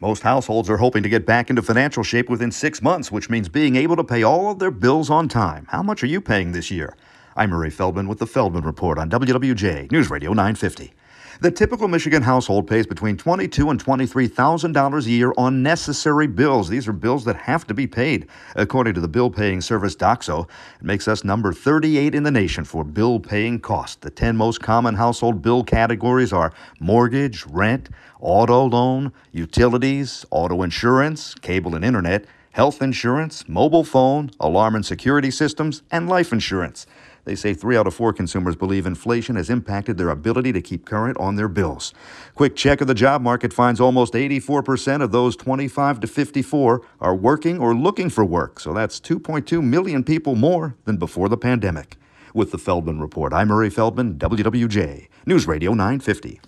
Most households are hoping to get back into financial shape within six months, which means being able to pay all of their bills on time. How much are you paying this year? I'm Murray Feldman with the Feldman Report on WWJ News Radio 950. The typical Michigan household pays between 22 and $23,000 a year on necessary bills. These are bills that have to be paid. According to the bill paying service Doxo, it makes us number 38 in the nation for bill paying cost. The 10 most common household bill categories are mortgage, rent, auto loan, utilities, auto insurance, cable and internet, health insurance, mobile phone, alarm and security systems, and life insurance. They say three out of four consumers believe inflation has impacted their ability to keep current on their bills. Quick check of the job market finds almost 84% of those 25 to 54 are working or looking for work. So that's 2.2 million people more than before the pandemic. With the Feldman Report, I'm Murray Feldman, WWJ, News Radio 950.